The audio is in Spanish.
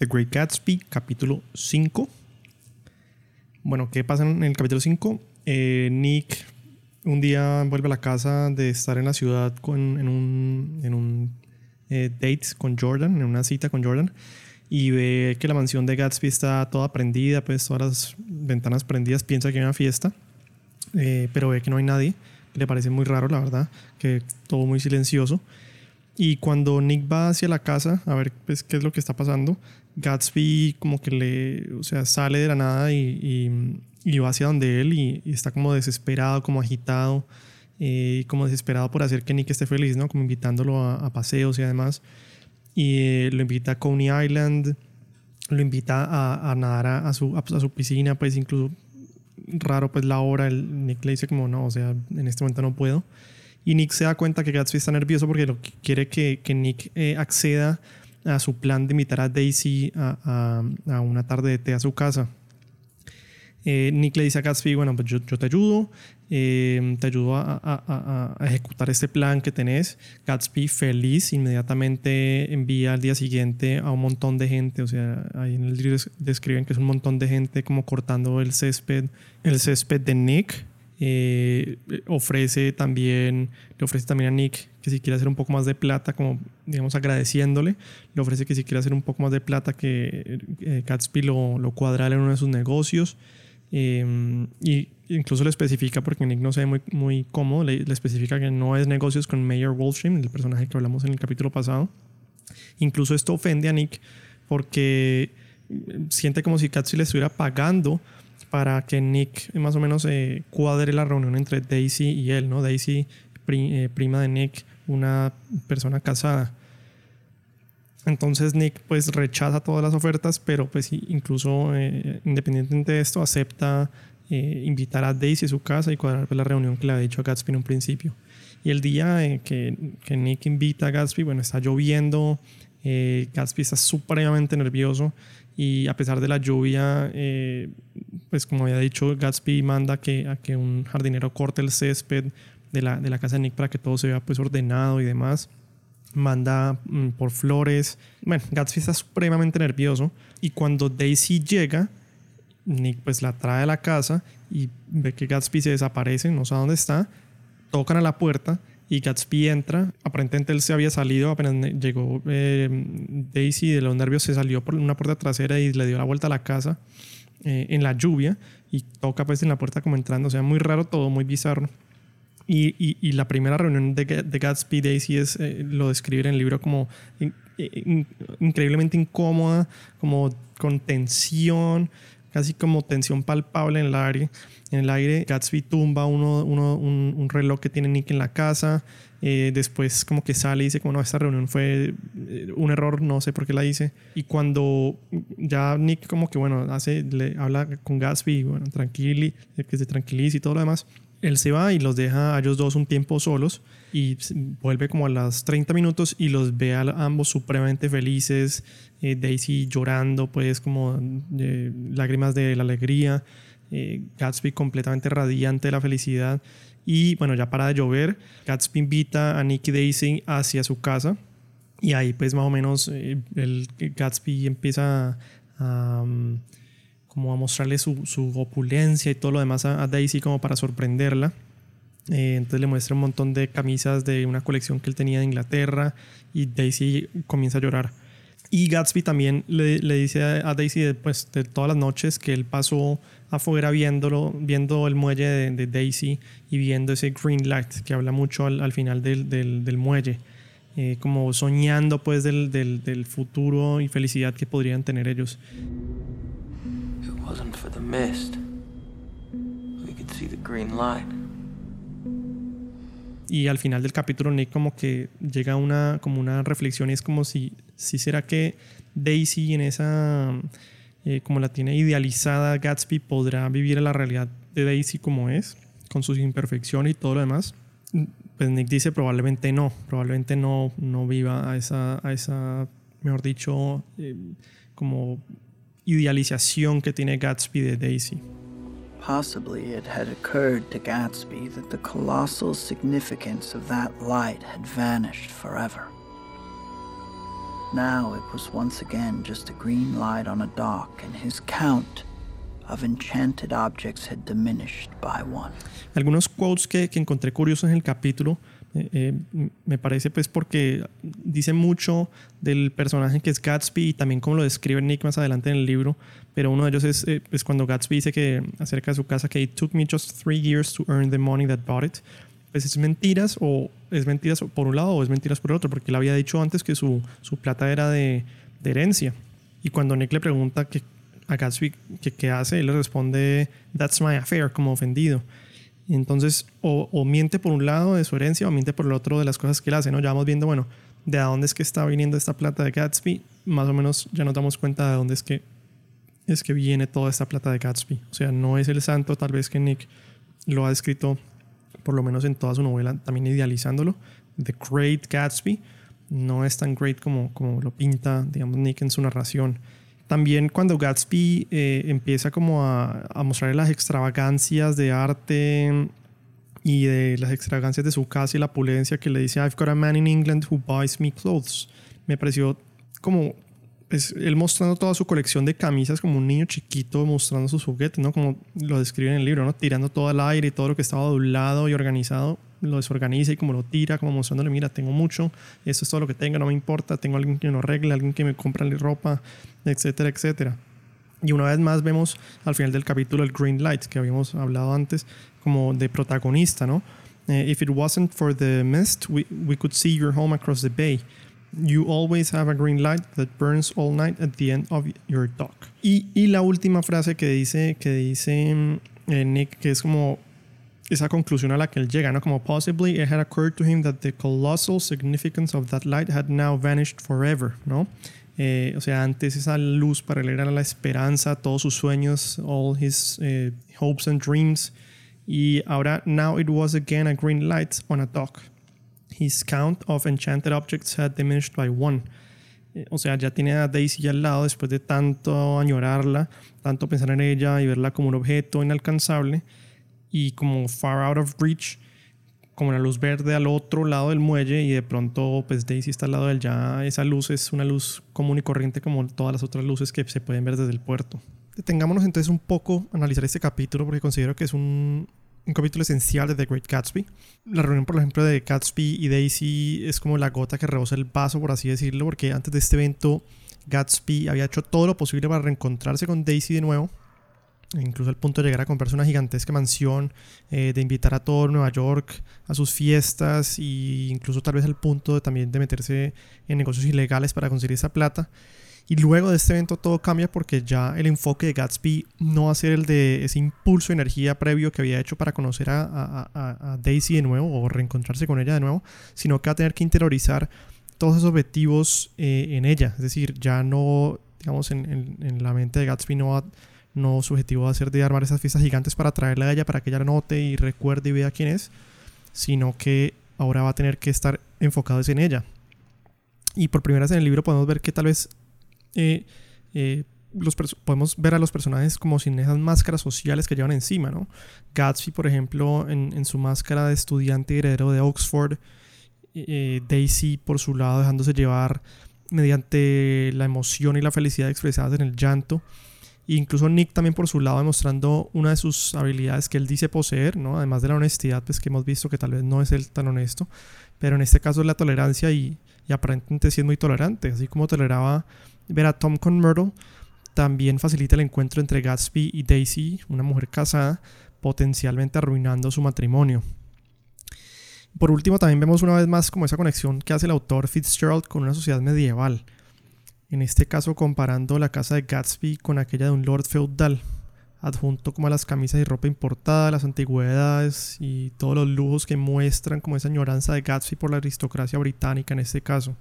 The Great Gatsby, capítulo 5. Bueno, ¿qué pasa en el capítulo 5? Eh, Nick un día vuelve a la casa de estar en la ciudad con, en un, en un eh, date con Jordan, en una cita con Jordan, y ve que la mansión de Gatsby está toda prendida, pues todas las ventanas prendidas, piensa que hay una fiesta, eh, pero ve que no hay nadie, le parece muy raro, la verdad, que todo muy silencioso. Y cuando Nick va hacia la casa a ver pues, qué es lo que está pasando, Gatsby como que le, o sea, sale de la nada y, y, va hacia donde él y, está como desesperado, como agitado, eh, como desesperado por hacer que Nick esté feliz, ¿no? Como invitándolo a, paseos y además. Y eh, lo invita a Coney Island, lo invita a, a nadar a, su, a, su piscina, pues incluso raro pues la hora, el, Nick le dice como no, o sea, en este momento no puedo. Y Nick se da cuenta que Gatsby está nervioso porque lo quiere que, que Nick eh, acceda a su plan de invitar a Daisy a, a, una tarde de té a su casa. Eh, Nick le dice a Gatsby, bueno, pues yo, te ayudo, eh, te ayudo a, a, ejecutar este plan que tenés. Gatsby feliz, inmediatamente envía al día siguiente a un montón de gente, o sea, ahí en el libro describen que es un montón de gente como cortando el césped, el césped de Nick. Eh, ofrece también, le ofrece también a Nick que si quiere hacer un poco más de plata, como digamos agradeciéndole, le ofrece que si quiere hacer un poco más de plata, que eh, Gatsby lo, lo cuadra en uno de sus negocios. Eh, y incluso le especifica, porque Nick no se ve muy, muy cómodo, le, especifica que no es negocios con Mayor Wolfstream, el personaje que hablamos en el capítulo pasado. Incluso esto ofende a Nick porque siente como si Gatsby le estuviera pagando para que Nick más o menos eh, cuadre la reunión entre Daisy y él, ¿no? Daisy, eh, prima de Nick, una persona casada. Entonces Nick pues rechaza todas las ofertas, pero pues incluso eh, independientemente de esto acepta invitar a Daisy a su casa y cuadrar pues, la reunión que le había dicho a Gatsby en un principio. Y el día que, que, Nick invita a Gatsby, bueno, está lloviendo, Gatsby está supremamente nervioso y a pesar de la lluvia, eh, pues como había dicho, Gatsby manda que, a que un jardinero corte el césped de la, de la casa de Nick para que todo se vea pues ordenado y demás. Manda mm, por flores. Bueno, Gatsby está supremamente nervioso y cuando Daisy llega, Nick pues la trae a la casa y ve que Gatsby se desaparece, no sabe dónde está. Tocan a la puerta y Gatsby entra. Aparentemente él se había salido, apenas llegó eh, Daisy de los nervios, se salió por una puerta trasera y le dio la vuelta a la casa eh, en la lluvia y toca pues en la puerta como entrando. O sea, muy raro todo, muy bizarro. Y, y, la primera reunión de, de Gatsby Daisy es, eh, lo describe en el libro como increíblemente incómoda, como con tensión, casi como tensión palpable en el aire en el aire. Gatsby tumba uno, uno, un, reloj que tiene Nick en la casa. Eh, después como que sale y dice como no, esta reunión fue eh, un error, no sé por qué la hice. Y cuando ya Nick como que bueno, hace, le habla con Gatsby, bueno, tranquili, que se tranquilice y todo lo demás. Él se va y los deja a ellos dos un tiempo solos y vuelve como a las 30 minutos y los ve a ambos supremamente felices, eh, Daisy llorando pues como lágrimas de la alegría eh, Gatsby completamente radiante de la felicidad. Y bueno, ya para de llover, Gatsby invita a Nicky Daisy hacia su casa. Y ahí pues más o menos eh, el Gatsby empieza a, como a mostrarle su, su, opulencia y todo lo demás a, Daisy como para sorprenderla. Eh, entonces le muestra un montón de camisas de una colección que él tenía de Inglaterra y Daisy comienza a llorar. Y Gatsby también le, le dice a, Daisy pues, de todas las noches que él pasó afuera viéndolo, viendo el muelle de, Daisy y viendo ese green light que habla mucho al, final del, del, muelle, eh, como soñando pues del, del, futuro y felicidad que podrían tener ellos. Y al final del capítulo Nick como que llega una como una reflexión y es como si si será que Daisy en esa eh, como la tiene idealizada Gatsby, podrá vivir la realidad de Daisy como es, con sus imperfecciones y todo lo demás. Pues Nick dice probablemente no, probablemente no, no viva a esa, a esa, mejor dicho, eh, como idealización que tiene Gatsby de Daisy. Possibly it had occurred to Gatsby that the colossal significance of that light had vanished forever. Now it was once again just a green light on a dock, and his count of enchanted objects had diminished by one. Algunos quotes que, que encontré curiosos en el capítulo eh, eh, me parece pues porque dice mucho del personaje que es Gatsby y también como lo describe Nick más adelante en el libro, pero uno de ellos es eh, pues cuando Gatsby dice que acerca de su casa que it took me just three years to earn the money that bought it. Pues es mentiras o es mentiras por un lado o es mentiras por el otro, porque él había dicho antes que su, su plata era de, herencia. Y cuando Nick le pregunta que, a Gatsby qué hace, él le responde, That's my affair, como ofendido. Entonces, o, miente por un lado de su herencia o miente por el otro de las cosas que él hace, ¿no? Ya vamos viendo, bueno, de dónde es que está viniendo esta plata de Gatsby, más o menos ya nos damos cuenta de dónde es que, es que viene toda esta plata de Gatsby. O sea, no es el santo, tal vez que Nick lo ha escrito, por lo menos en toda su novela, también idealizándolo, The Great Gatsby. No es tan great como, como lo pinta, digamos, Nick en su narración. También cuando Gatsby eh, empieza como a, a mostrar las extravagancias de arte y de las extravagancias de su casa y la opulencia que le dice I've got a man in England who buys me clothes. Me pareció como pues, él mostrando toda su colección de camisas como un niño chiquito mostrando sus juguetes, ¿no? Como lo describe en el libro, ¿no? Tirando todo al aire y todo lo que estaba doblado y organizado lo desorganiza y como lo tira, como mostrándole, mira, tengo mucho, esto es todo lo que tenga, no me importa, tengo alguien que me lo arregle, alguien que me compra ropa, etcétera, etcétera. Y una vez más vemos al final del capítulo el green light que habíamos hablado antes, como de protagonista, ¿no? Eh, if it wasn't for the mist, we, we could see your home across the bay. You always have a green light that burns all night at the end of your dock. Y, y la última frase que dice, que dice eh, Nick, que es como esa conclusión a la que él llega, ¿no? Como possibly it had occurred to him that the colossal significance of that light had now vanished forever, ¿no? Eh, o sea, antes esa luz para él era la esperanza, todos sus sueños, all his eh, hopes and dreams. Y ahora, now it was again a green light on a dock. His count of enchanted objects had diminished by one. Eh, o sea, ya tiene a Daisy al lado después de tanto añorarla, tanto pensar en ella y verla como un objeto inalcanzable y como far out of reach, como la luz verde al otro lado del muelle y de pronto pues Daisy está al lado de él, ya esa luz es una luz común y corriente como todas las otras luces que se pueden ver desde el puerto. Detengámonos entonces un poco a analizar este capítulo porque considero que es un, un capítulo esencial de The Great Gatsby. La reunión, por ejemplo, de Gatsby y Daisy es como la gota que rebosa el vaso, por así decirlo, porque antes de este evento Gatsby había hecho todo lo posible para reencontrarse con Daisy de nuevo incluso al punto de llegar a comprarse una gigantesca mansión, eh, de invitar a todo Nueva York a sus fiestas e incluso tal vez al punto de también de meterse en negocios ilegales para conseguir esa plata. Y luego de este evento todo cambia porque ya el enfoque de Gatsby no va a ser el de ese impulso de energía previo que había hecho para conocer a, Daisy de nuevo o reencontrarse con ella de nuevo, sino que va a tener que interiorizar todos esos objetivos eh, en ella. Es decir, ya no, digamos, en, en la mente de Gatsby no va no su objetivo va a ser de armar esas fiestas gigantes para traerla a ella para que ella note y recuerde y vea quién es, sino que ahora va a tener que estar enfocado en ella. Y por primera vez en el libro podemos ver que tal vez eh, eh, los podemos ver a los personajes como sin esas máscaras sociales que llevan encima, ¿no? Gatsby, por ejemplo, en, su máscara de estudiante y heredero de Oxford, eh, Daisy, por su lado, dejándose llevar mediante la emoción y la felicidad expresadas en el llanto, incluso Nick también por su lado demostrando una de sus habilidades que él dice poseer, ¿no? Además de la honestidad, pues que hemos visto que tal vez no es él tan honesto, pero en este caso la tolerancia y, aparentemente sí es muy tolerante, así como toleraba ver a Tom con Myrtle, también facilita el encuentro entre Gatsby y Daisy, una mujer casada, potencialmente arruinando su matrimonio. Por último, también vemos una vez más como esa conexión que hace el autor Fitzgerald con una sociedad medieval. En este caso comparando la casa de Gatsby con aquella de un lord feudal, adjunto como a las camisas y ropa importada, las antigüedades y todos los lujos que muestran como esa añoranza de Gatsby por la aristocracia británica en este caso.